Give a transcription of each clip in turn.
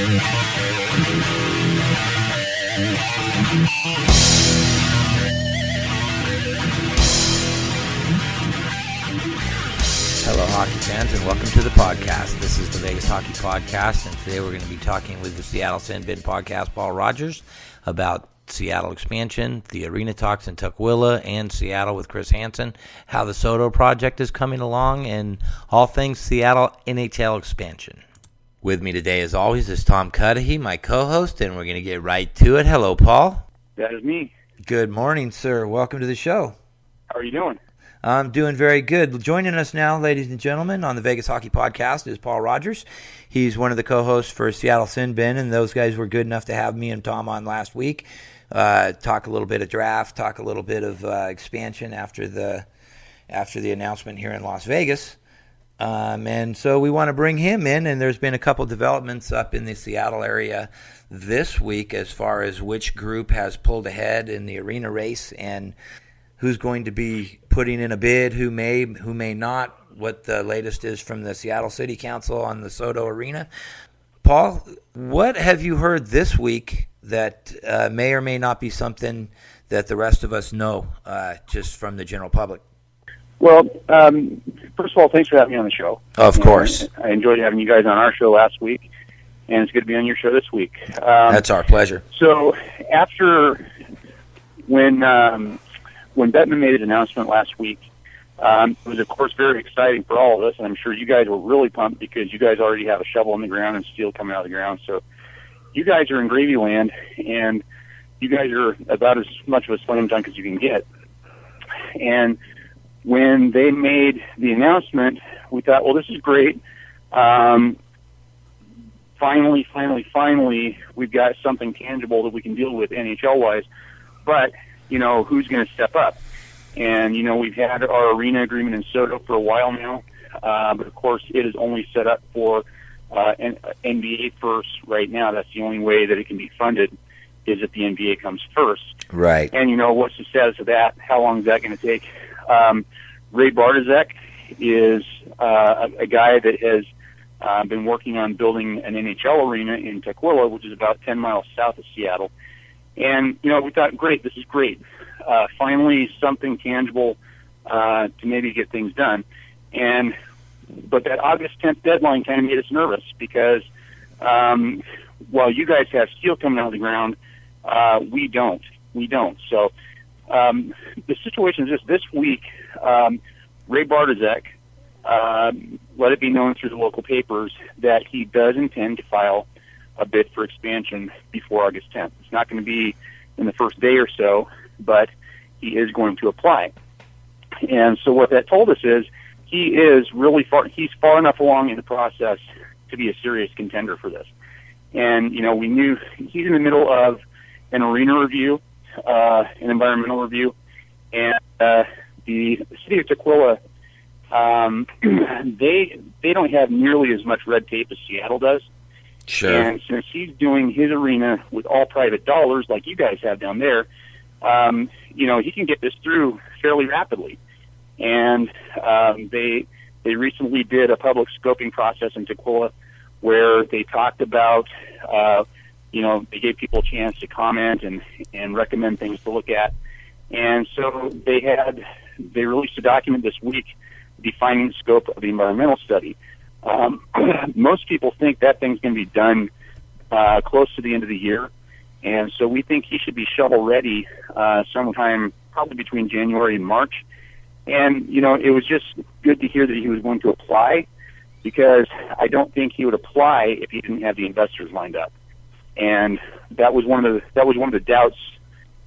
Hello, hockey fans, and welcome to the podcast. This is the Vegas Hockey Podcast, and today we're going to be talking with the Seattle Sin podcast, Paul Rogers, about Seattle expansion, the arena talks in Tukwila, and Seattle with Chris Hansen, how the SoDo project is coming along, and all things Seattle NHL expansion. With me today, as always, is Tom Cudahy, my co-host, and we're going to get right to it. Hello, Paul. That is me. Good morning, sir. Welcome to the show. How are you doing? I'm doing very good. Joining us now, ladies and gentlemen, on the Vegas Hockey Podcast is Paul Rogers. He's one of the co-hosts for Seattle Sin Bin, and those guys were good enough to have me and Tom on last week. Uh, talk a little bit of draft, talk a little bit of uh, expansion after the after the announcement here in Las Vegas. Um, and so we want to bring him in, and there's been a couple developments up in the Seattle area this week as far as which group has pulled ahead in the arena race and who's going to be putting in a bid, who may, who may not, what the latest is from the Seattle City Council on the SoDo Arena. Paul, what have you heard this week that uh, may or may not be something that the rest of us know uh, just from the general public? Well, um, first of all, thanks for having me on the show. Of And course. I enjoyed having you guys on our show last week, and it's good to be on your show this week. Um, That's our pleasure. so after when um, when Bettman made his announcement last week, um, it was of course very exciting for all of us, and I'm sure you guys were really pumped because you guys already have a shovel in the ground and steel coming out of the ground. So you guys are in gravy land, and you guys are about as much of a slam dunk as you can get. And when they made the announcement, we thought, well, this is great. Um, finally, finally, finally, we've got something tangible that we can deal with NHL wise. But, you know, who's going to step up? And, you know, we've had our arena agreement in SoDo for a while now. Uh, but of course, it is only set up for uh, N- NBA first right now. That's the only way that it can be funded is if the NBA comes first. Right. And you know, what's the status of that? How long is that going to take? Um, Ray Bartoszek is uh, a, a guy that has uh, been working on building an NHL arena in Tukwila, which is about 10 miles south of Seattle. And you know, we thought, great, this is great. Uh, finally, something tangible uh, to maybe get things done. And but that August 10th deadline kind of made us nervous because um, while you guys have steel coming out of the ground, uh, we don't. We don't. So um, the situation is this: this week, um, Ray Bartoszek uh, let it be known through the local papers that he does intend to file a bid for expansion before August 10th. It's not going to be in the first day or so, but he is going to apply. And so what that told us is he is really far. He's far enough along in the process to be a serious contender for this. And you know, we knew he's in the middle of an arena review, uh, an environmental review, and uh, the city of Tukwila. Um, they they don't have nearly as much red tape as Seattle does. Sure. And since he's doing his arena with all private dollars, like you guys have down there, um, you know, he can get this through fairly rapidly. And um, they they recently did a public scoping process in Tukwila where they talked about, uh, you know, they gave people a chance to comment and and recommend things to look at. And so they had they released a document this week defining the scope of the environmental study. Um, most people think that thing's going to be done uh, close to the end of the year, and so we think he should be shovel ready uh, sometime probably between January and March. And you know, it was just good to hear that he was going to apply because I don't think he would apply if he didn't have the investors lined up. And that was one of the that was one of the doubts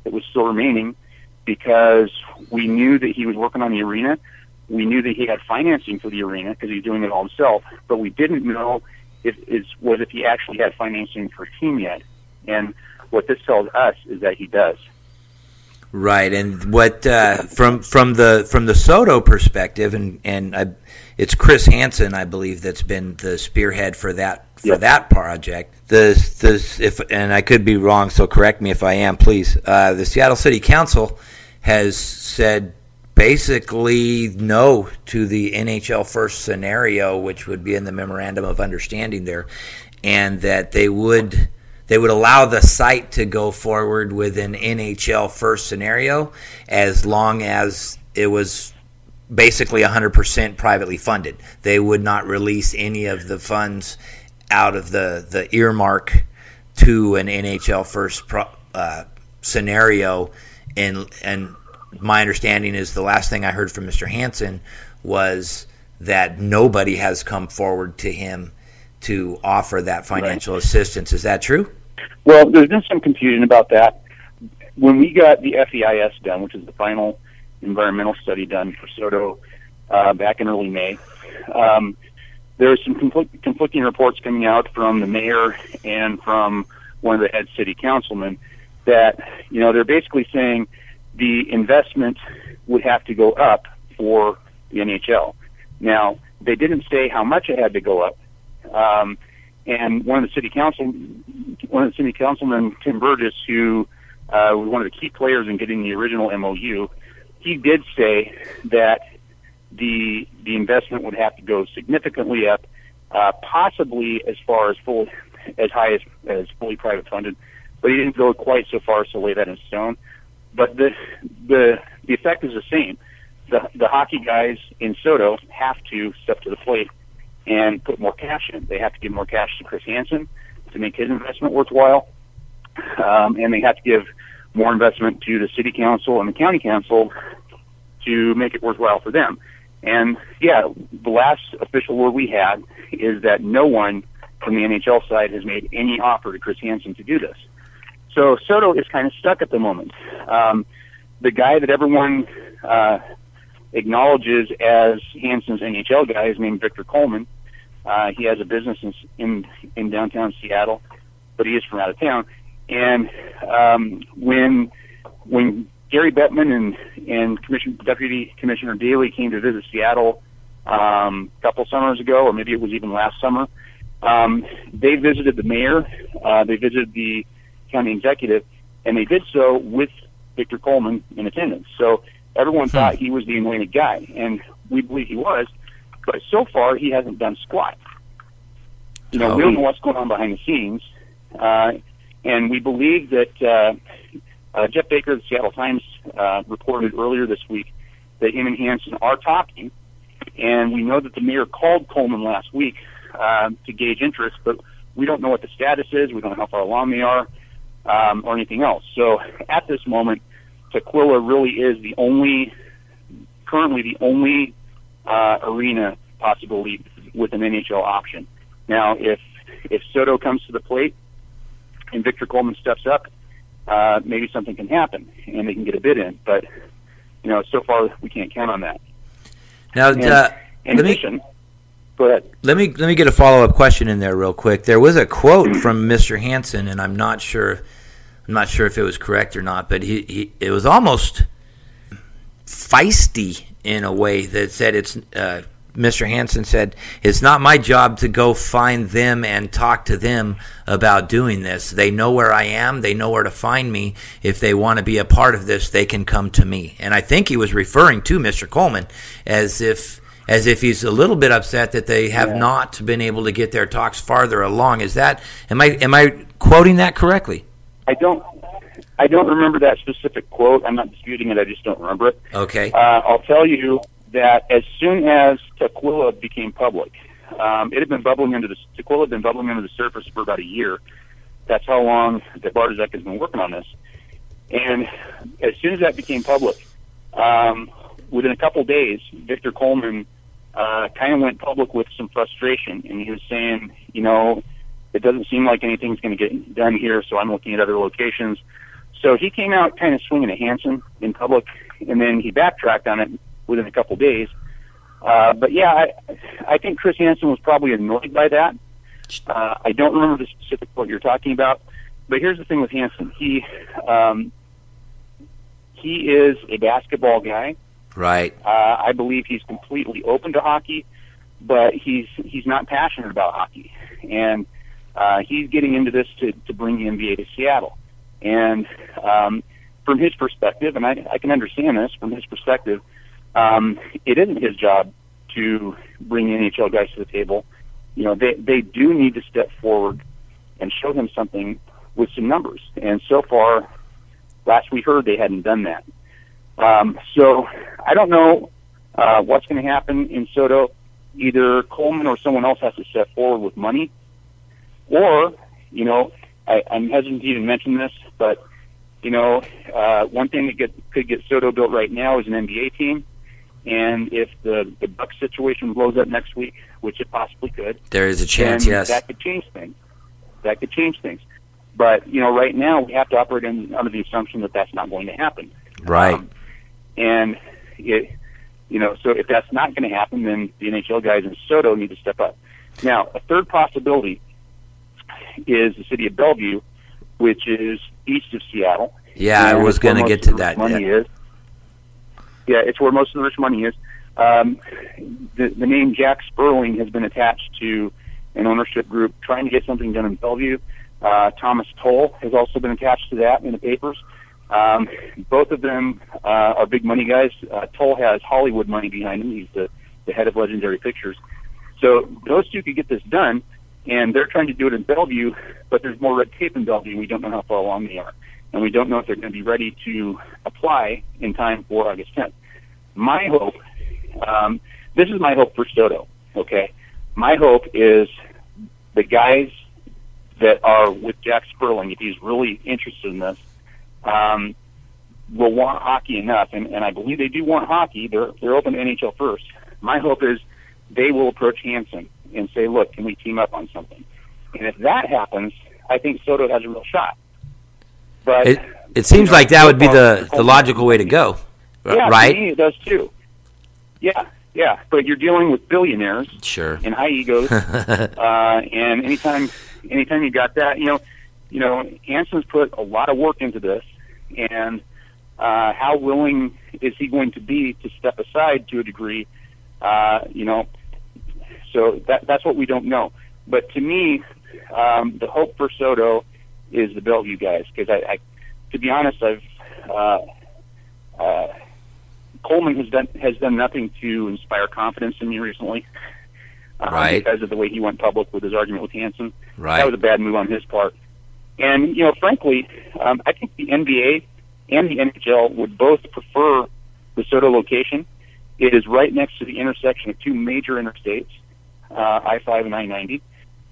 that was still remaining because we knew that he was working on the arena. We knew that he had financing for the arena because he's doing it all himself, but we didn't know if is was if he actually had financing for a team yet. And what this tells us is that he does. Right, and what uh, from from the from the SoDo perspective, and and I, it's Chris Hansen, I believe, that's been the spearhead for that for Yep. that project. The the if and I could be wrong, so correct me if I am, please. Uh, the Seattle City Council has said basically no to the NHL first scenario, which would be in the memorandum of understanding there, and that they would they would allow the site to go forward with an NHL first scenario as long as it was basically 100% privately funded. They would not release any of the funds out of the, the earmark to an NHL first pro, uh, scenario. And, and my understanding is the last thing I heard from Mr. Hansen was that nobody has come forward to him to offer that financial right. assistance. Is that true? Well, there's been some confusion about that. When we got the FEIS done, which is the final environmental study done for SoDo uh, back in early May, um, there are some conflict, conflicting reports coming out from the mayor and from one of the head city councilmen that you know they're basically saying the investment would have to go up for the NHL. Now they didn't say how much it had to go up. Um, and one of the city council, one of the city councilmen, Tim Burgess, who uh, was one of the key players in getting the original MOU, he did say that the the investment would have to go significantly up, uh, possibly as far as full as high as, as fully private funded, but he didn't go quite so far as to lay that in stone. But the the the effect is the same. The the hockey guys in SoDo have to step to the plate and put more cash in. They have to give more cash to Chris Hansen to make his investment worthwhile, um, and they have to give more investment to the city council and the county council to make it worthwhile for them. And yeah, the last official word we had is that no one from the NHL side has made any offer to Chris Hansen to do this. So SoDo is kind of stuck at the moment. Um, the guy that everyone uh, acknowledges as Hansen's NHL guy is named Victor Coleman. Uh, he has a business in, in in downtown Seattle, but he is from out of town. And um, when when Gary Bettman and and Commission, Deputy Commissioner Daly came to visit Seattle um, a couple summers ago, or maybe it was even last summer, um, they visited the mayor, uh, they visited the county executive, and they did so with Victor Coleman in attendance. So Everyone hmm. thought he was the anointed guy, and we believe he was. But so far, he hasn't done squat. You know, oh. we don't know what's going on behind the scenes, uh, and we believe that uh, uh, Geoff Baker of the Seattle Times uh, reported earlier this week that him and Hansen are talking, and we know that the mayor called Coleman last week uh, to gauge interest, but we don't know what the status is. We don't know how far along they are, um, or anything else. So at this moment, Tukwila really is the only, currently the only uh, arena possibly with an NHL option. Now, if if SoDo comes to the plate and Victor Coleman steps up, uh, maybe something can happen and they can get a bid in. But you know, so far we can't count on that. Now, and, uh, in addition, me, go ahead. Let me let me get a follow up question in there real quick. There was a quote from Mr. Hansen, and I'm not sure I'm not sure if it was correct or not, but he, he it was almost feisty in a way that said it's. Uh, Mr. Hansen said, It's not my job to go find them and talk to them about doing this. They know where I am. They know where to find me. If they want to be a part of this, they can come to me. And I think he was referring to Mr. Coleman as if as if he's a little bit upset that they have yeah. not been able to get their talks farther along. Is that am I am I quoting that correctly? I don't. I don't remember that specific quote. I'm not disputing it. I just don't remember it. Okay. Uh, I'll tell you that as soon as Tukwila became public, um, it had been bubbling under the Tukwila had been bubbling under the surface for about a year. That's how long that Bartoszek has been working on this. And as soon as that became public, um, within a couple days, Victor Coleman uh, kind of went public with some frustration, and he was saying, you know, it doesn't seem like anything's going to get done here, so I'm looking at other locations. So he came out kind of swinging a Hansen in public, and then he backtracked on it within a couple days. Uh, but yeah, I, I think Chris Hansen was probably annoyed by that. Uh, I don't remember the specific what you're talking about, but here's the thing with Hansen. He, um, he is a basketball guy. Right. Uh, I believe he's completely open to hockey, but he's he's not passionate about hockey, and uh, he's getting into this to, to bring the NBA to Seattle. And um, from his perspective, and I, I can understand this from his perspective, um, it isn't his job to bring NHL guys to the table. You know, they they do need to step forward and show him something with some numbers. And so far, last we heard, they hadn't done that. Um, so I don't know uh, what's going to happen in SoDo. Either Coleman or someone else has to step forward with money, or you know, I, I'm hesitant to even mention this, but you know, uh, one thing that get, could get SoDo built right now is an NBA team. And if the the Buck situation blows up next week, which it possibly could, there is a chance. Yes, that could change things. That could change things. But you know, right now we have to operate in, under the assumption that that's not going to happen. right. Um, and it, you know, so if that's not going to happen, then the NHL guys in SoDo need to step up. Now, a third possibility is the city of Bellevue, which is east of Seattle. yeah, I was going to get to that. Money yeah. is. Yeah, it's where most of the rich money is. Um, the, the name Jac Sperling has been attached to an ownership group trying to get something done in Bellevue. Uh, Thomas Tull has also been attached to that in the papers. Um, both of them uh, are big money guys. Uh, Tull has Hollywood money behind him. He's the, the head of Legendary Pictures. So those two could get this done, and they're trying to do it in Bellevue, but there's more red tape in Bellevue. We don't know how far along they are, and we don't know if they're going to be ready to apply in time for August 10th. My hope, um, this is my hope for SoDo. Okay, my hope is the guys that are with Jac Sperling, if he's really interested in this, um, will want hockey enough, and, and I believe they do want hockey. They're they're open to NHL first. My hope is they will approach Hansen and say, "Look, can we team up on something?" And if that happens, I think SoDo has a real shot. But It it seems you know, like that would be the the logical way to go, yeah, to right? me it does too. Yeah, yeah, but you're dealing with billionaires Sure. and high egos, uh, and anytime anytime you got that, you know, you know, Hansen's put a lot of work into this, and uh, how willing is he going to be to step aside to a degree? Uh, you know, so that that's what we don't know. But to me, um, the hope for SoDo is the Bellevue guys because I, I, to be honest, I've uh, uh, Coleman has done has done nothing to inspire confidence in me recently. Uh, Right. Because of the way he went public with his argument with Hansen. Right. That was a bad move on his part. And, you know, frankly, um, I think the NBA and the NHL would both prefer the SoDo location. It is right next to the intersection of two major interstates, uh, I-5 and I-90.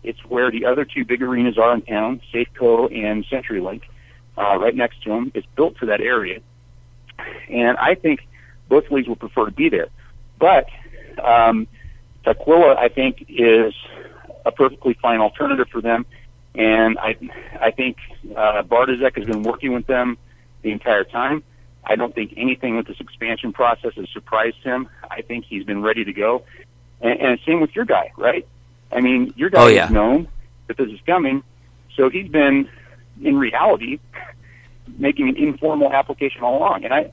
It's where the other two big arenas are in town, Safeco and CenturyLink, uh, right next to them. It's built for that area. And I think both leagues would prefer to be there. But um, Tukwila, I think, is a perfectly fine alternative for them. And I, I think uh, Bartoszek has been working with them the entire time. I don't think anything with this expansion process has surprised him. I think he's been ready to go. And, and same with your guy, right? I mean, your guy Oh, yeah. has known that this is coming, so he's been, in reality, making an informal application all along. And I,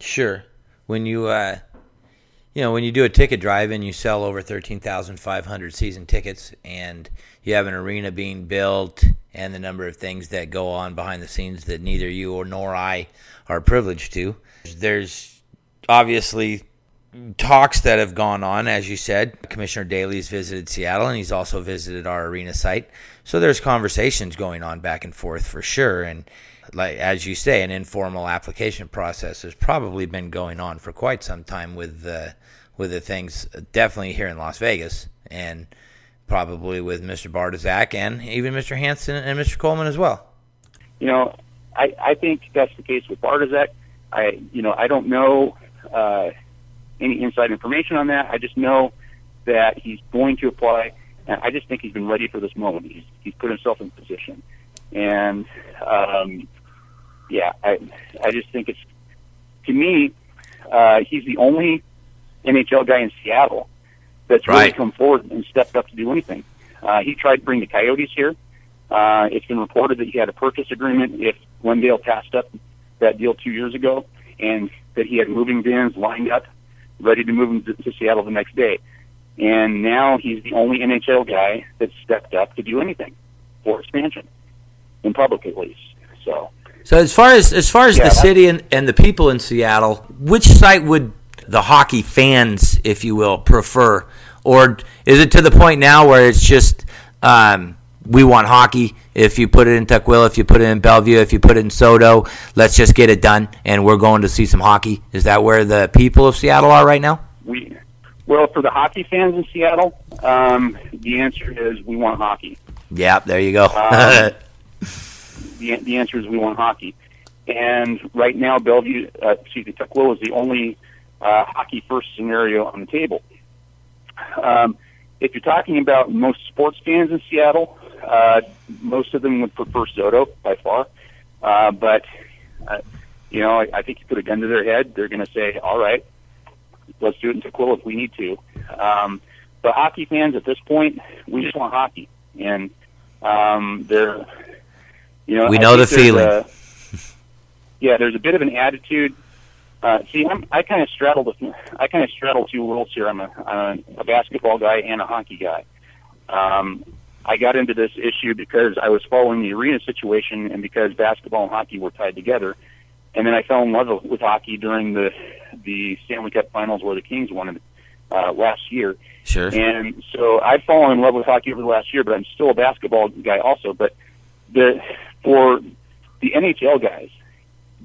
Sure. When you uh you know, when you do a ticket drive and you sell over 13,500 season tickets and you have an arena being built and the number of things that go on behind the scenes that neither you or nor I are privileged to. There's obviously talks that have gone on, as you said. Commissioner Daly's visited Seattle, and he's also visited our arena site. So there's conversations going on back and forth for sure. And like as you say, an informal application process has probably been going on for quite some time with the with the things definitely here in Las Vegas, and probably with Mr. Bartoszek and even Mr. Hansen and Mr. Coleman as well. you know, I, I think that's the case with Bartoszek. I, you know, I don't know uh, any inside information on that. I just know that he's going to apply, and I just think he's been ready for this moment. He's he's put himself in position, and um, yeah, I I just think it's to me, uh, he's the only NHL guy in Seattle that's really come forward and stepped up to do anything. Uh, he tried to bring the Coyotes here. Uh, it's been reported that he had a purchase agreement if Glendale passed up that deal two years ago, and that he had moving vans lined up, ready to move him to, to Seattle the next day. And now he's the only NHL guy that stepped up to do anything for expansion, in public at least. So So as far as as far as Yeah, the city and, and the people in Seattle, which site would the hockey fans, if you will, prefer, or is it to the point now where it's just um, we want hockey? If you put it in Tukwila, if you put it in Bellevue, if you put it in SoDo, let's just get it done, and we're going to see some hockey. Is that where the people of Seattle are right now? We well, for the hockey fans in Seattle, um, the answer is we want hockey. Yeah, there you go. Um, the, the answer is we want hockey. And right now, Bellevue, uh, excuse me, Tukwila is the only uh, hockey first scenario on the table. Um, if you're talking about most sports fans in Seattle, uh, most of them would prefer SoDo by far. Uh, but, uh, you know, I, I think you put a gun to their head, they're going to say, all right, let's do it in Tukwila if we need to. Um, but hockey fans at this point, we just want hockey. And um, they're, you know, we know the feeling. a- yeah, there's a bit of an attitude. Uh, see, I'm, I kind of straddle the, I kind of straddle two worlds here. I'm a, I'm a basketball guy and a hockey guy. Um, I got into this issue because I was following the arena situation and because basketball and hockey were tied together. And then I fell in love with hockey during the the Stanley Cup Finals where the Kings won it uh, last year. Sure. And so I've fallen in love with hockey over the last year, but I'm still a basketball guy also. But the for the NHL guys,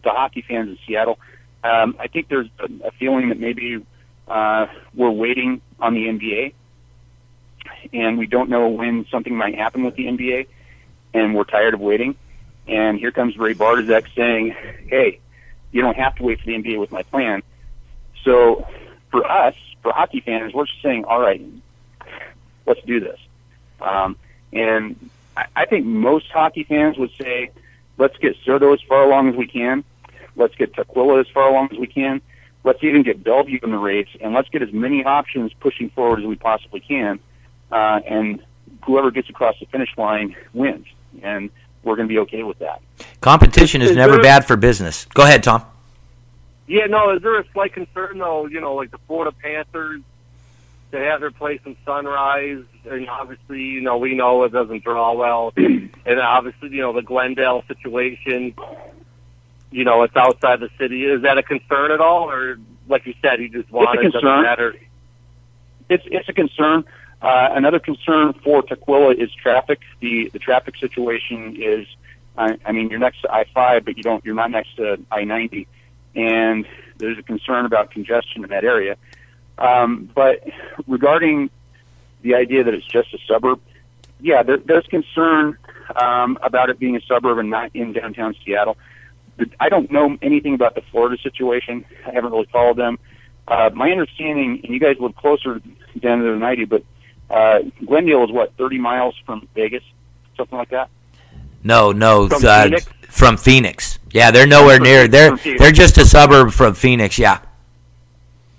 the hockey fans in Seattle, um, I think there's a, a feeling that maybe uh, we're waiting on the NBA, and we don't know when something might happen with the NBA, and we're tired of waiting. And here comes Ray Bartoszek saying, "Hey, you don't have to wait for the NBA with my plan." So for us, for hockey fans, we're just saying, "All right, let's do this." Um, and I, I think most hockey fans would say, "Let's get SoDo as far along as we can. Let's get Tukwila as far along as we can. Let's even get Bellevue in the race, and let's get as many options pushing forward as we possibly can." Uh, and whoever gets across the finish line wins, and we're going to be okay with that. Competition is Is never there- bad for business. Go ahead, Tom. Yeah, no, is there a slight concern though? You know, like the Florida Panthers, they have their place in Sunrise, and obviously, you know, we know it doesn't draw well, and obviously, you know, the Glendale situation. You know, it's outside the city. Is that a concern at all, or like you said, you just want it? Doesn't matter. it's it's a concern. Uh, another concern for Tukwila is traffic. The the traffic situation is, I, I mean, you're next to I five, but you don't. You're not next to I ninety, and there's a concern about congestion in that area. Um, but regarding the idea that it's just a suburb, yeah, there, there's concern um, about it being a suburb and not in downtown Seattle. But I don't know anything about the Florida situation. I haven't really followed them. Uh, my understanding, and you guys live closer down to the 90, but uh, Glendale is what 30 miles from Vegas, something like that. No, no, From uh, Phoenix? from Phoenix. Yeah, they're nowhere From- near. They're they're just a suburb from Phoenix. Yeah,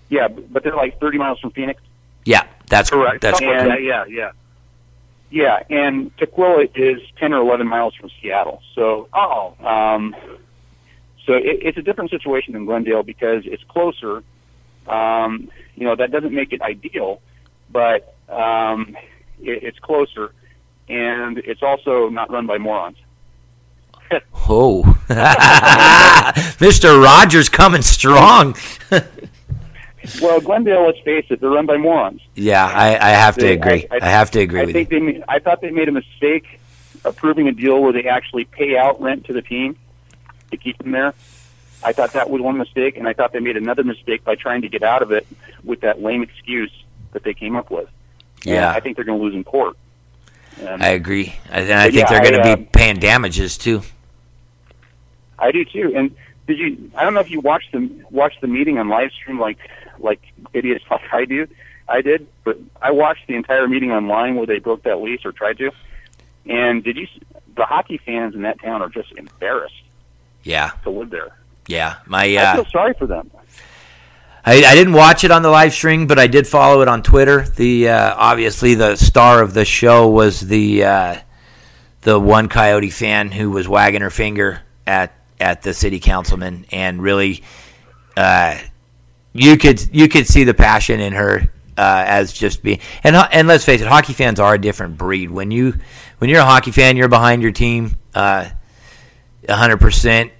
Yeah, but they're like 30 miles from Phoenix. yeah, that's Correct. That's And- yeah, yeah. Yeah, and Tukwila is 10 or 11 miles from Seattle. So, Oh, um, so it, it's a different situation than Glendale because it's closer. Um, you know, that doesn't make it ideal, but um, it, it's closer, and it's also not run by morons. Oh, Mr. Rogers coming strong. Well, Glendale, let's face it, they're run by morons. yeah, I, I have to agree. I, I- have to agree I think you. they. I thought they made a mistake approving a deal where they actually pay out rent to the team to keep them there. I thought that was one mistake, and I thought they made another mistake by trying to get out of it with that lame excuse that they came up with. Yeah. I think they're going to lose in court. And I agree. I, and I But think yeah, they're going to I, be uh, paying damages too. I do too. And did you? I don't know if you watched the watched the meeting on live stream like like idiots like I do. I did, but I watched the entire meeting online where they broke that lease or tried to. And did you? The hockey fans in that town are just embarrassed Yeah, to live there. yeah. My I uh, feel sorry for them. I, I didn't watch it on the live stream, but I did follow it on Twitter. The uh, obviously the star of the show was the uh, the one Coyote fan who was wagging her finger at at the city councilman, and really, uh, you could you could see the passion in her uh, as just being and and let's face it, hockey fans are a different breed. When you when you're a hockey fan, you're behind your team, uh, hundred percent.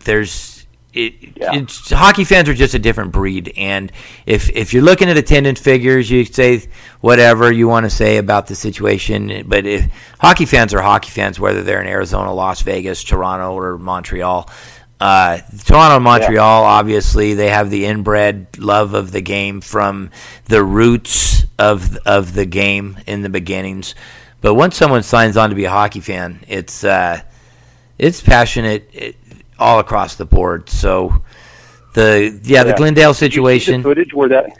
There's it, yeah. it's hockey fans are just a different breed, and if if you're looking at attendance figures, you say whatever you want to say about the situation, but if, hockey fans are hockey fans, whether they're in Arizona, Las Vegas, Toronto, or Montreal. Uh, Toronto, and Montreal, yeah. obviously, they have the inbred love of the game from the roots of of the game in the beginnings. But once someone signs on to be a hockey fan, it's uh, it's passionate. It, all across the board. So the yeah, the Glendale situation. footage where that.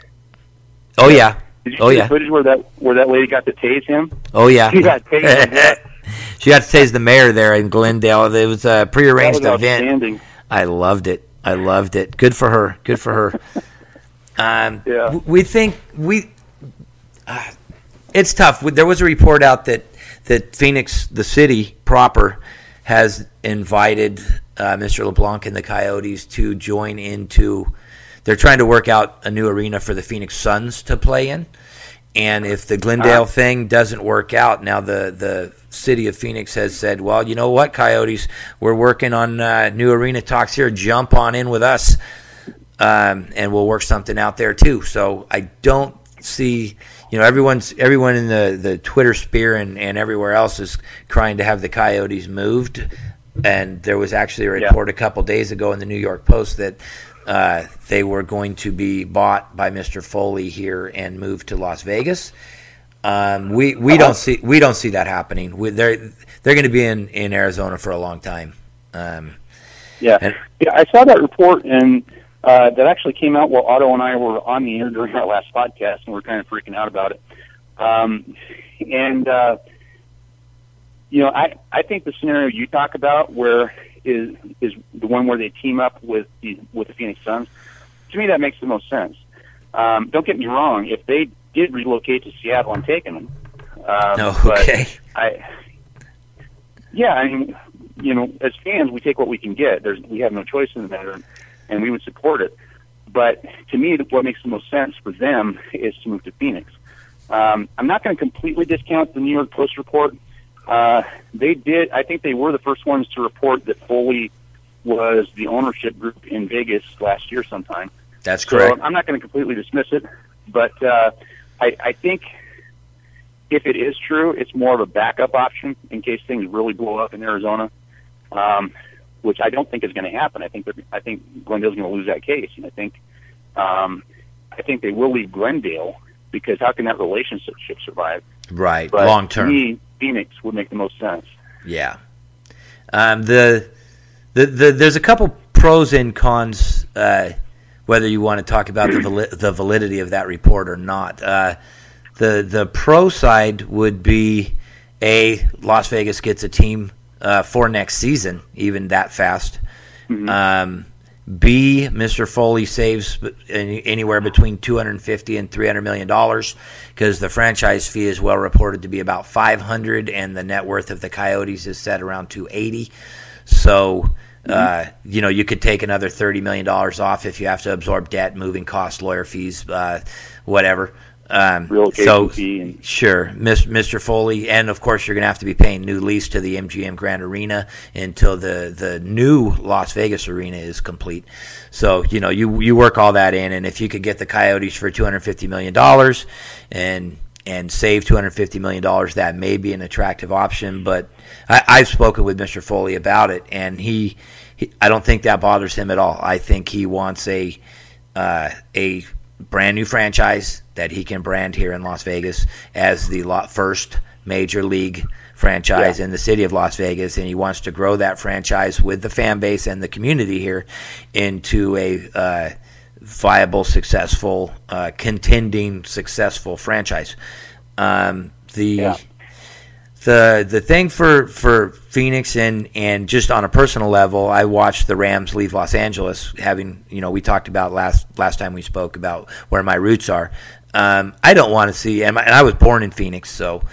Oh yeah. Did you oh see yeah. The footage where that where that lady got to tase him. Oh yeah. She got tased. she got to tase the mayor there in Glendale. It was a prearranged event. I loved it. I loved it. Good for her. Good for her. um, yeah. We think we. Uh, it's tough. There was a report out that that Phoenix, the city proper, has invited uh, Mr. LeBlanc and the Coyotes to join into. They're trying to work out a new arena for the Phoenix Suns to play in. And if the Glendale uh, thing doesn't work out, now the, the city of Phoenix has said, well, you know what, Coyotes, we're working on uh, new arena talks here. Jump on in with us, um, and we'll work something out there too. So I don't see, you know, everyone's everyone in the, the Twitter sphere and, and everywhere else is crying to have the Coyotes moved and there was actually a report yeah. a couple days ago in the New York Post that uh, they were going to be bought by Mr. Foley here and moved to Las Vegas. Um, we we uh-huh. don't see we don't see that happening. We, they're they're going to be in, in Arizona for a long time. Um, yeah, and, yeah. I saw that report and uh, that actually came out while Otto and I were on the air during our last podcast, and we are kind of freaking out about it. Um, and uh, you know, I I think the scenario you talk about where is is the one where they team up with the with the Phoenix Suns. To me, that makes the most sense. Um, don't get me wrong. If they did relocate to Seattle, I'm taking them. Um, oh, okay. I, yeah, I mean, you know, as fans, we take what we can get. There's we have no choice in the matter, and we would support it. But to me, what makes the most sense for them is to move to Phoenix. Um, I'm not going to completely discount the New York Post report uh, they did. I think they were the first ones to report that Foley was the ownership group in Vegas last year sometime. That's correct. So I'm not going to completely dismiss it, but uh, I, I think if it is true, it's more of a backup option in case things really blow up in Arizona, um, which I don't think is going to happen. I think that I think Glendale's going to lose that case, and I think um, I think they will leave Glendale because how can that relationship survive? Right, long term. Phoenix would make the most sense. Yeah. Um, the, the the there's a couple pros and cons. Uh, whether you want to talk about the vali- the validity of that report or not. Uh, the the pro side would be a Las Vegas gets a team uh, for next season, even that fast. Mm-hmm. Um, B, Mr. Foley saves anywhere between 250 and 300 million dollars because the franchise fee is well reported to be about 500 and the net worth of the Coyotes is set around 280. So, uh, mm-hmm. you know, you could take another 30 million dollars off if you have to absorb debt, moving costs, lawyer fees, uh, whatever. Um, so and- sure, Mr. Foley, and of course you're going to have to be paying new lease to the MGM Grand Arena until the the new Las Vegas arena is complete. So you know you you work all that in, and if you could get the Coyotes for 250 million dollars and and save 250 million dollars, that may be an attractive option. But I, I've spoken with Mr. Foley about it, and he, he I don't think that bothers him at all. I think he wants a uh, a brand new franchise that he can brand here in Las Vegas as the first major league franchise yeah. in the city of Las Vegas, and he wants to grow that franchise with the fan base and the community here into a uh, viable, successful, uh, contending, successful franchise. Um, the yeah the the thing for for Phoenix and and just on a personal level, I watched the Rams leave Los Angeles. Having you know, we talked about last last time we spoke about where my roots are. Um, I don't want to see, and, I was born in Phoenix, so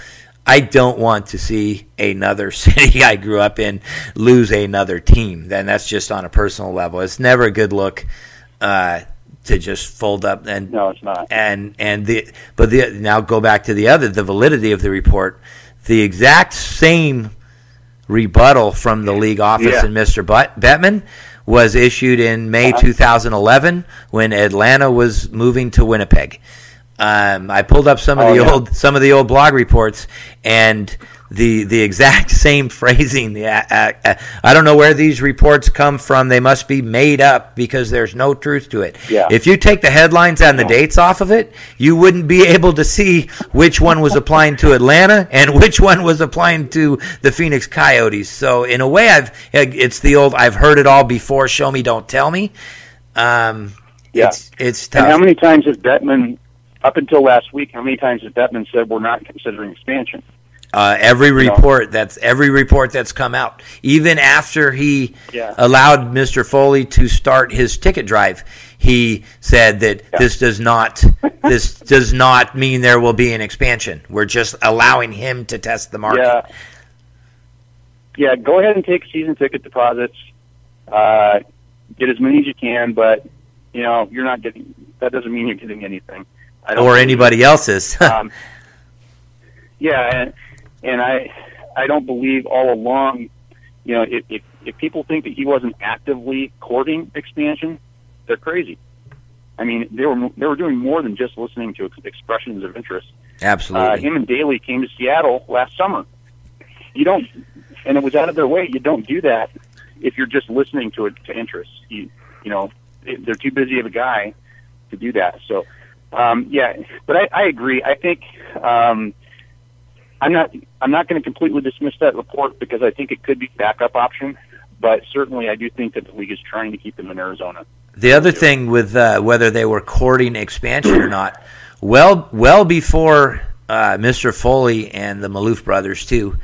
I don't want to see another city I grew up in lose another team. Then that's just on a personal level. It's never a good look. Uh, to just fold up and no, it's not. And and the but the now go back to the other the validity of the report the exact same rebuttal from the league office yeah. and Mr. Bettman was issued in May Uh-huh. 2011 when Atlanta was moving to Winnipeg. Um, I pulled up some of Oh, the yeah. old some of the old blog reports and the the exact same phrasing. Yeah, uh, uh, I don't know where these reports come from. They must be made up because there's no truth to it. Yeah. If you take the headlines and the dates off of it, you wouldn't be able to see which one was applying to Atlanta and which one was applying to the Phoenix Coyotes. So in a way, I've it's the old I've heard it all before. Show me, don't tell me. Um, Yeah. it's it's And how many times has Bettman, up until last week, how many times has Bettman said we're not considering expansion? Uh, every report that's every report that's come out, even after he Yeah. allowed Mr. Foley to start his ticket drive, he said that this does not this does not mean there will be an expansion. We're just allowing him to test the market. Yeah. Yeah, go ahead and take season ticket deposits. Uh, get as many as you can, but you know you're not getting. That doesn't mean you're getting anything. I don't or anybody else's. um, yeah, and and I I don't believe all along. You know, if, if if people think that he wasn't actively courting expansion, they're crazy. I mean, they were they were doing more than just listening to ex- expressions of interest. Uh, Absolutely. him and Daly came to Seattle last summer. You don't, and it was out of their way. You don't do that if you're just listening to it to interest. You, you know, they're too busy of a guy to do that. So, um, yeah, but I, I agree. I think um, I'm not. I'm not going to completely dismiss that report because I think it could be backup option. But certainly, I do think that the league is trying to keep them in Arizona. The other thing with uh, whether they were courting expansion or not, well, well before uh, Mr. Foley and the Maloof brothers too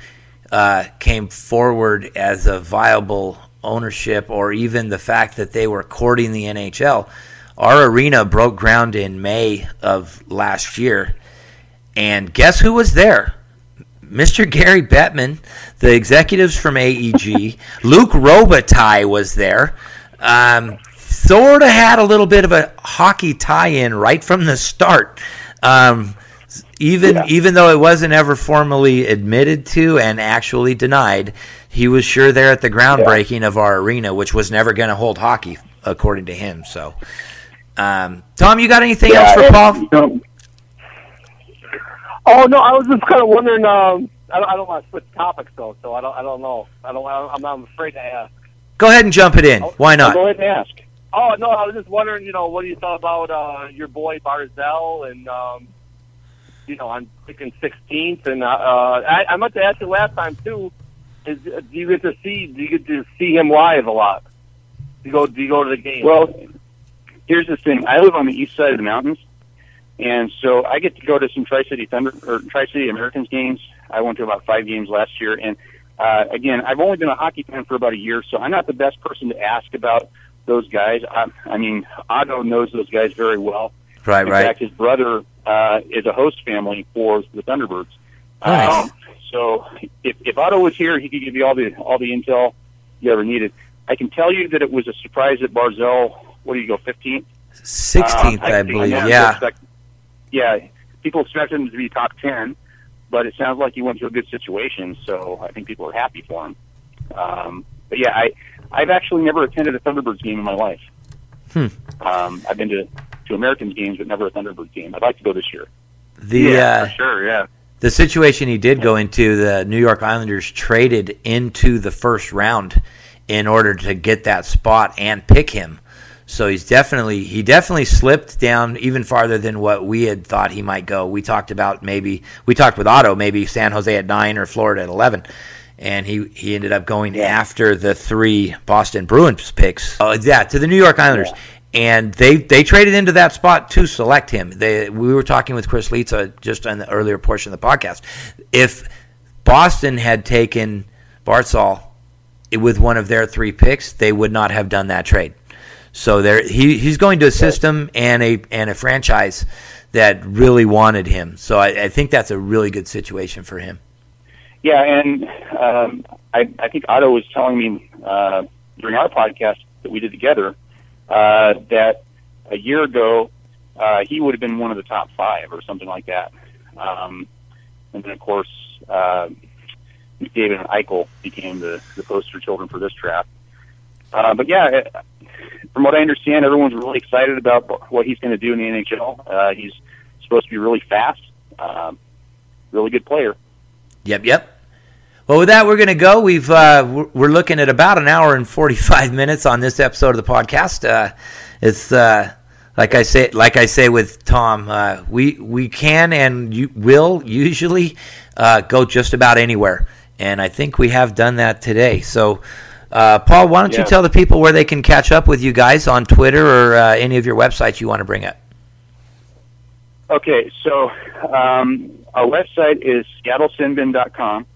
uh, came forward as a viable ownership, or even the fact that they were courting the NHL. Our arena broke ground in May of last year, and guess who was there? Mr. Gary Bettman, the executives from AEG, Luc Robitaille was there. Um, sort of had a little bit of a hockey tie-in right from the start. Um, even Yeah. even though it wasn't ever formally admitted to and actually denied, he was sure there at the groundbreaking of our arena, which was never going to hold hockey, according to him. So, um, Tom, you got anything else for Paul? you know, Oh no, I was just kind of wondering. Um, I don't, I don't want to switch topics though, so I don't. I don't know. I don't. I'm, I'm afraid to ask. Go ahead and jump it in. Why not? Go ahead and ask. Oh no, I was just wondering. You know, what do you thought about uh, your boy Barzal and um, you know, I'm picking 16th, and uh, uh, I, I meant to ask you last time too. Is uh, do you get to see? Do you get to see him live a lot? Do you go? Do you go to the game? Well, here's the thing. I live on the east side of the mountains, and so I get to go to some Tri City Thunder or Tri City Americans games. I went to about five games last year, and uh, again, I've only been a hockey fan for about a year, so I'm not the best person to ask about those guys. I, I mean, Otto knows those guys very well. Right, In right. fact, his brother uh, is a host family for the Thunderbirds. Nice. Um, so if, if Otto was here, he could give you all the all the intel you ever needed. I can tell you that it was a surprise that Barzal. What do you go, fifteenth? Sixteenth, Um, I think believe. Yeah. expect- yeah, people expect him to be top ten, but it sounds like he went through a good situation, so I think people are happy for him. Um, but yeah, I I've actually never attended a Thunderbirds game in my life. Hmm. Um, I've been to to Americans games, but never a Thunderbirds game. I'd like to go this year. The uh, for sure. Yeah. the situation he did go into, the New York Islanders traded into the first round in order to get that spot and pick him. So he's definitely he definitely slipped down even farther than what we had thought he might go. We talked about maybe we talked with Otto maybe San Jose at nine or Florida at eleven, and he he ended up going after the three Boston Bruins picks. Oh yeah, to the New York Islanders. And they, they traded into that spot to select him. They, we were talking with Chris Litza uh, just on the earlier portion of the podcast. If Boston had taken Barzal with one of their three picks, they would not have done that trade. So there, he, he's going to a system and a and a franchise that really wanted him. So I, I think that's a really good situation for him. Yeah, and um, I, I think Otto was telling me uh, during our podcast that we did together uh, that a year ago uh, he would have been one of the top five or something like that. Um, and then, of course, uh, David and Eichel became the, the poster children for this draft. Uh, but yeah, from what I understand, everyone's really excited about what he's going to do in the NHL. Uh, he's supposed to be really fast, um, really good player. Yep, yep. Well, with that, we're going to go. We've uh, we're looking at about an hour and forty five minutes on this episode of the podcast. Uh, it's uh, like I say, like I say with Tom, uh, we we can and you will usually uh, go just about anywhere, and I think we have done that today. So. Uh, Paul, why don't Yeah. you tell the people where they can catch up with you guys on Twitter or uh, any of your websites you want to bring up? Okay, so um, our website is seattlesinbin.com,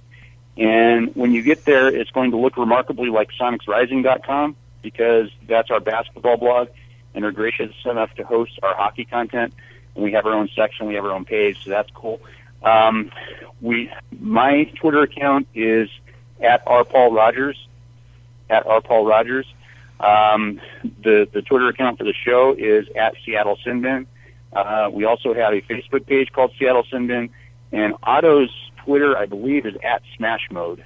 and when you get there, it's going to look remarkably like sonicsrising.com because that's our basketball blog, and they're gracious enough to host our hockey content. And we have our own section, we have our own page, so that's cool. Um, we, my Twitter account is at r paul rogers, at r paul rogers. Um, the the Twitter account for the show is at Seattle Sinbin. Uh, we also have a Facebook page called Seattle Sinbin, and Otto's Twitter, I believe, is at Smash Mode.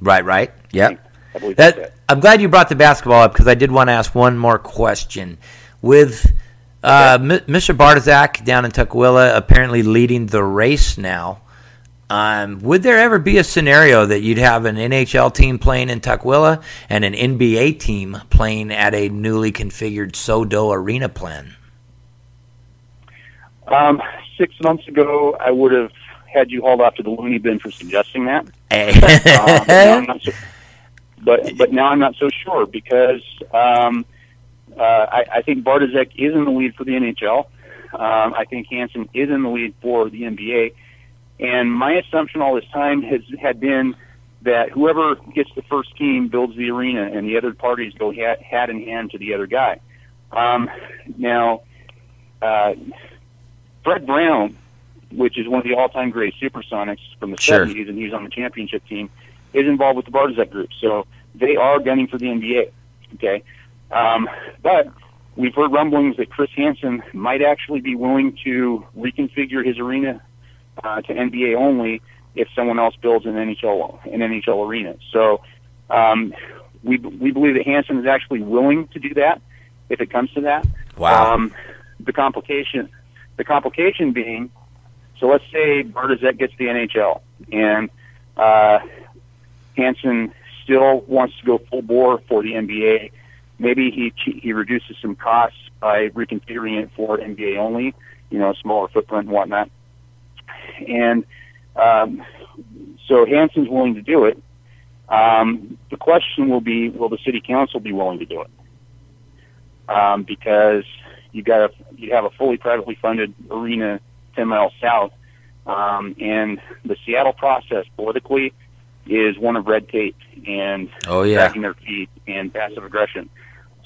Right, right. Yep. I believe that's it. That I'm glad you brought the basketball up because I did want to ask one more question. With uh, M- Mr. Bartoszek down in Tukwila apparently leading the race now, um, would there ever be a scenario that you'd have an NHL team playing in Tukwila and an NBA team playing at a newly configured SoDo arena plan? Um, six months ago, I would have had you hauled off to the loony bin for suggesting that. Uh, but, now I'm not so, but but now I'm not so sure because um, uh, I, I think Bartoszek is in the lead for the NHL. Um, I think Hansen is in the lead for the NBA, and my assumption all this time has had been that whoever gets the first team builds the arena, and the other parties go hat, hat in hand to the other guy. Um, now, uh, Fred Brown, which is one of the all-time great Supersonics from the Sure. 70s, and he's on the championship team, is involved with the Bartoszek group. So they are gunning for the NBA. Okay, um, but we've heard rumblings that Chris Hansen might actually be willing to reconfigure his arena uh, to NBA only if someone else builds an NHL an NHL arena. So um, we we believe that Hansen is actually willing to do that if it comes to that. Wow. Um, the complication the complication being so let's say Bartoszek gets the NHL and uh, Hansen still wants to go full bore for the NBA. Maybe he he reduces some costs by reconfiguring it for NBA only, you know, smaller footprint and whatnot. And um, so Hansen's willing to do it. Um, the question will be, will the city council be willing to do it? Um, because you got a, you have a fully privately funded arena 10 miles south, um, and the Seattle process politically is one of red tape and Oh yeah. dragging their feet and passive aggression.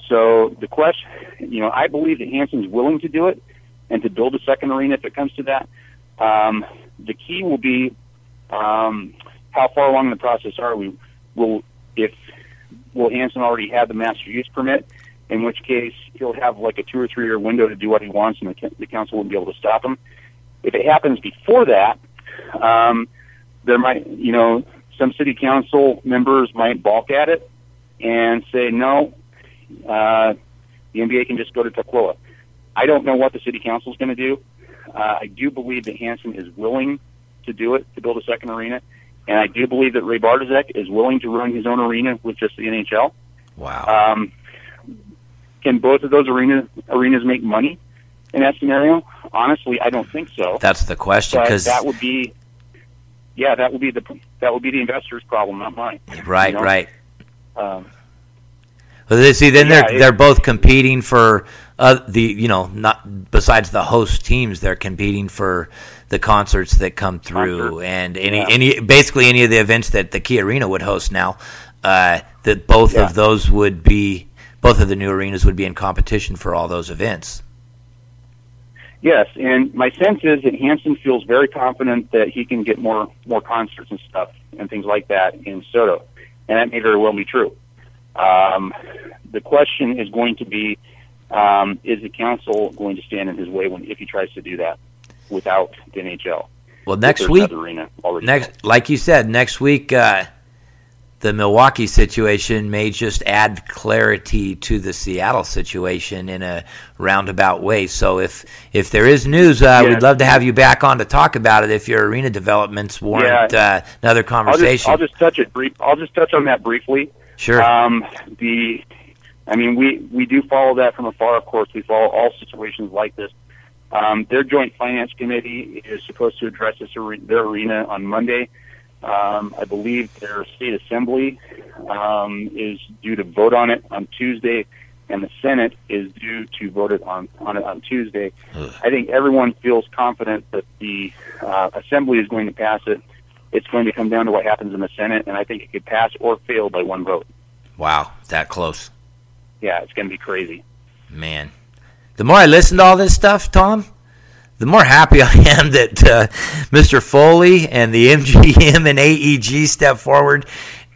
So the question, you know, I believe that Hansen's willing to do it and to build a second arena if it comes to that. Um, the key will be um, how far along the process are we? Will if will Hansen already have the master use permit? In which case he'll have like a two or three year window to do what he wants, and the, the council won't be able to stop him. If it happens before that, um, there might, you know, some city council members might balk at it and say no, uh, the NBA can just go to Tukwila. I don't know what the city council is going to do. Uh, I do believe that Hansen is willing to do it to build a second arena, and I do believe that Ray Bartoszek is willing to run his own arena with just the NHL. Wow. Um, can both of those arena arenas make money in that scenario? Honestly, I don't think so. That's the question because that would be, yeah, that would be the that would be the investor's problem, not mine. right, you know? right. Um, Well, they see, then Yeah, they're it- they're both competing for uh, the you know not besides the host teams, they're competing for the concerts that come through Concert. and any Yeah. any basically any of the events that the Key Arena would host now. Uh, that both Yeah. of those would be both of the new arenas would be in competition for all those events. Yes, and my sense is that Hansen feels very confident that he can get more more concerts and stuff and things like that in SoDo, and that may very well be true. Um, the question is going to be: um, Is the council going to stand in his way when if he tries to do that without the NHL? Well, next week arena next like you said next week uh, the Milwaukee situation may just add clarity to the Seattle situation in a roundabout way. So if if there is news, uh, Yeah. we'd love to have you back on to talk about it. If your arena developments warrant uh, another I'll just, conversation, I'll just touch it brief. I'll just touch on that briefly. sure. Um, the, I mean, we we do follow that from afar. Of course, we follow all situations like this. Um, their joint finance committee is supposed to address this are- their arena on Monday. Um, I believe their state assembly um, is due to vote on it on Tuesday, and the Senate is due to vote it on on it on Tuesday. Ugh. I think everyone feels confident that the uh, assembly is going to pass it. It's going to come down to what happens in the Senate, and I think it could pass or fail by one vote. wow, that close, Yeah, it's going to be crazy. man. The more I listen to all this stuff, Tom, the more happy I am that uh, Mr. Foley and the MGM and AEG step forward.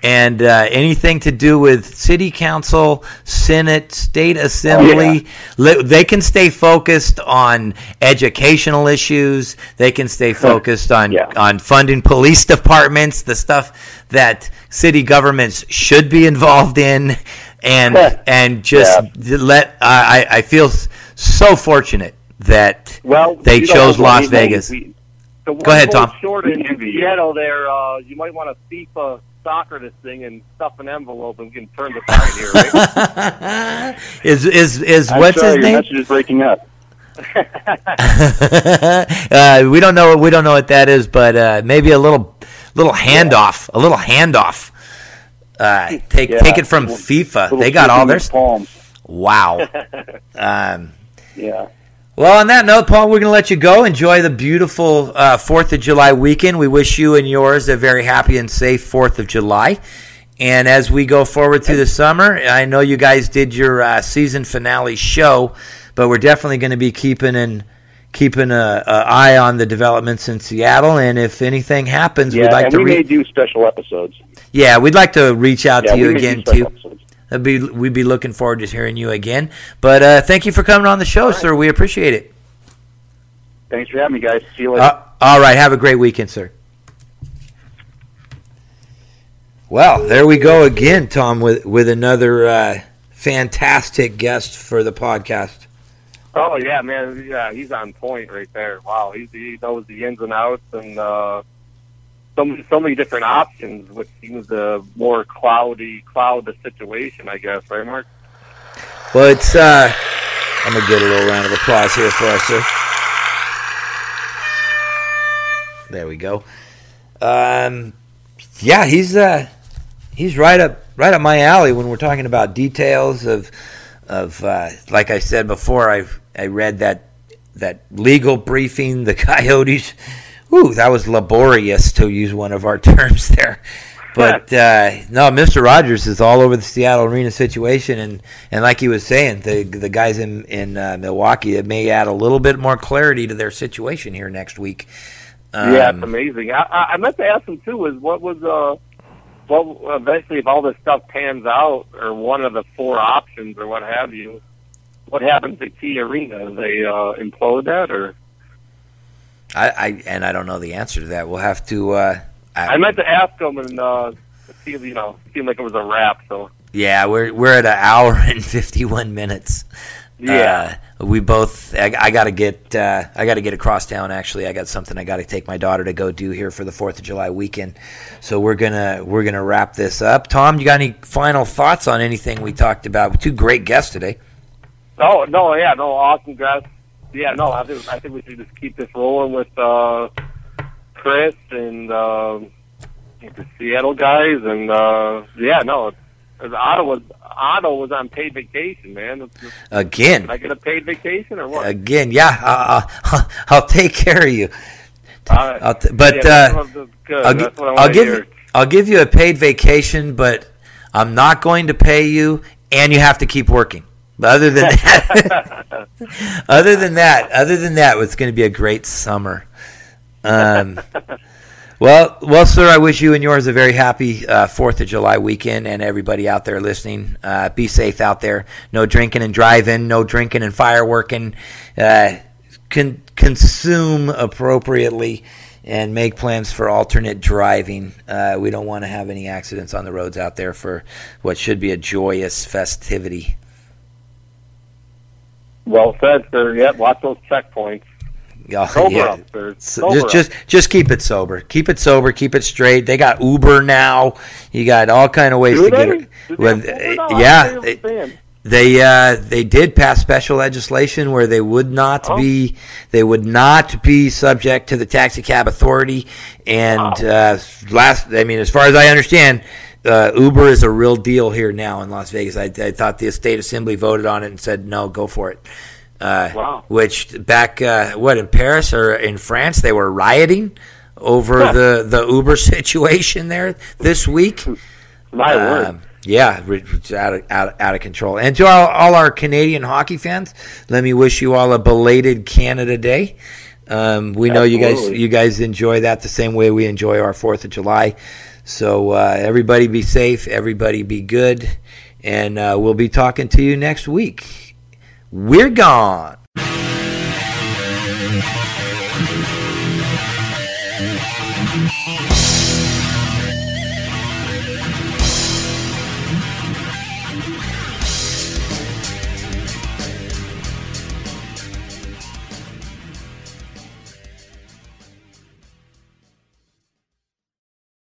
And uh, anything to do with city council, senate, state assembly, li- they can stay focused on educational issues. They can stay focused on Yeah. on funding police departments, the stuff that city governments should be involved in, and and just let. I I feel so fortunate that Well, They you know, chose Las Vegas. we- The Go ahead, Tom. vote Short in Seattle, there, uh, you might want to FIFA soccer this thing and stuff an envelope and we can turn the tide here, right? is is is I'm what's sorry, his your name? message is breaking up. uh, we don't know. We don't know what that is, but uh, maybe a little little handoff. A little handoff. Uh, take Yeah. take it from Little- FIFA. Little They got all their palms. wow. Um, Yeah. Well, on that note, Paul, we're going to let you go. Enjoy the beautiful uh, Fourth of July weekend. We wish you and yours a very happy and safe Fourth of July. And as we go forward through the summer, I know you guys did your uh, season finale show, but we're definitely going to be keeping an keeping a, a eye on the developments in Seattle. And if anything happens, Yeah, we'd like and to we re- may do special episodes. Yeah, we'd like to reach out Yeah, to you we may do again too. episodes. That'd be, we'd be looking forward to hearing you again. But uh, thank you for coming on the show, sir. We appreciate it. Thanks for having me, guys. See you later. Uh, all right. Have a great weekend, sir. Well, there we go again, Tom, with with another uh, fantastic guest for the podcast. oh yeah, man, yeah, he's on point right there. Wow, he's, he knows the ins and outs and uh, so many, so many different options, which seems to more cloudy cloud the situation, I guess, right, Mark? Well, it's uh, I'm gonna get a little round of applause here for us, sir. There we go. Um, yeah, he's uh, he's right up right up my alley when we're talking about details of of uh, like I said before. I I read that that legal briefing. The Coyotes. Ooh, that was laborious to use one of our terms there. But uh, no, Mr. Rogers is all over the Seattle arena situation, and, and like he was saying, the the guys in in uh, Milwaukee, it may add a little bit more clarity to their situation here next week. yeah, it's Um, amazing. I, I I meant to ask him too. Is what was uh, what eventually if all this stuff pans out, or one of the four options, or what have you, what happens to Key Arena? They uh, implode that, or I, I and I don't know the answer to that. We'll have to. Uh, I meant to ask him and uh, see, you know, seemed like it was a wrap. So Yeah, we're we're at an hour and fifty one minutes. yeah, Uh, we both. I, I got to get. Uh, I got to get across town. Actually, I got something I got to take my daughter to go do here for the Fourth of July weekend. So we're gonna we're gonna wrap this up. Tom, you got any final thoughts on anything we talked about? Two great guests today. oh no, yeah, no, awesome guys. Yeah, no, I think I think we should just keep this rolling with uh, Chris and um, the Seattle guys, and uh, yeah, no, Otto was Otto was on paid vacation, man. Again, I get a paid vacation or what? again, yeah. Uh, I'll, take care of you. Uh, I'll t- but yeah, uh. I'll, gi- That's what I I'll give hear. I'll give you a paid vacation, but I'm not going to pay you, and you have to keep working. But other than that, other than that, other than that, it's going to be a great summer. Um, well, well, sir, I wish you and yours a very happy uh, Fourth of July weekend, and everybody out there listening, uh, be safe out there. No drinking and driving, no drinking and fireworking. Uh, con- consume appropriately, and make plans for alternate driving. Uh, we don't want to have any accidents on the roads out there for what should be a joyous festivity. Well said, sir. Yep, watch those checkpoints. Oh, Sober yeah. up, sir. So Sober just, up. just, just keep it sober. Keep it sober. Keep it straight. They got Uber now. You got all kind of ways Do to get it. They Uber uh, yeah, they, they uh, they did pass special legislation where they would not Oh. be they would not be subject to the taxi cab authority. And uh, last, I mean, as far as I understand. Uh, Uber is a real deal here now in Las Vegas. I, I thought the state assembly voted on it and said no, go for it. Uh, Wow. Which back uh, what in Paris or in France they were rioting over Huh. the the Uber situation there this week. My word. Um, yeah, it's out of, out, out of control. And to all, all our Canadian hockey fans, let me wish you all a belated Canada Day. Um, we know you guys you guys enjoy that the same way we enjoy our Fourth of July. So uh, everybody be safe, everybody be good, and uh, we'll be talking to you next week. We're gone.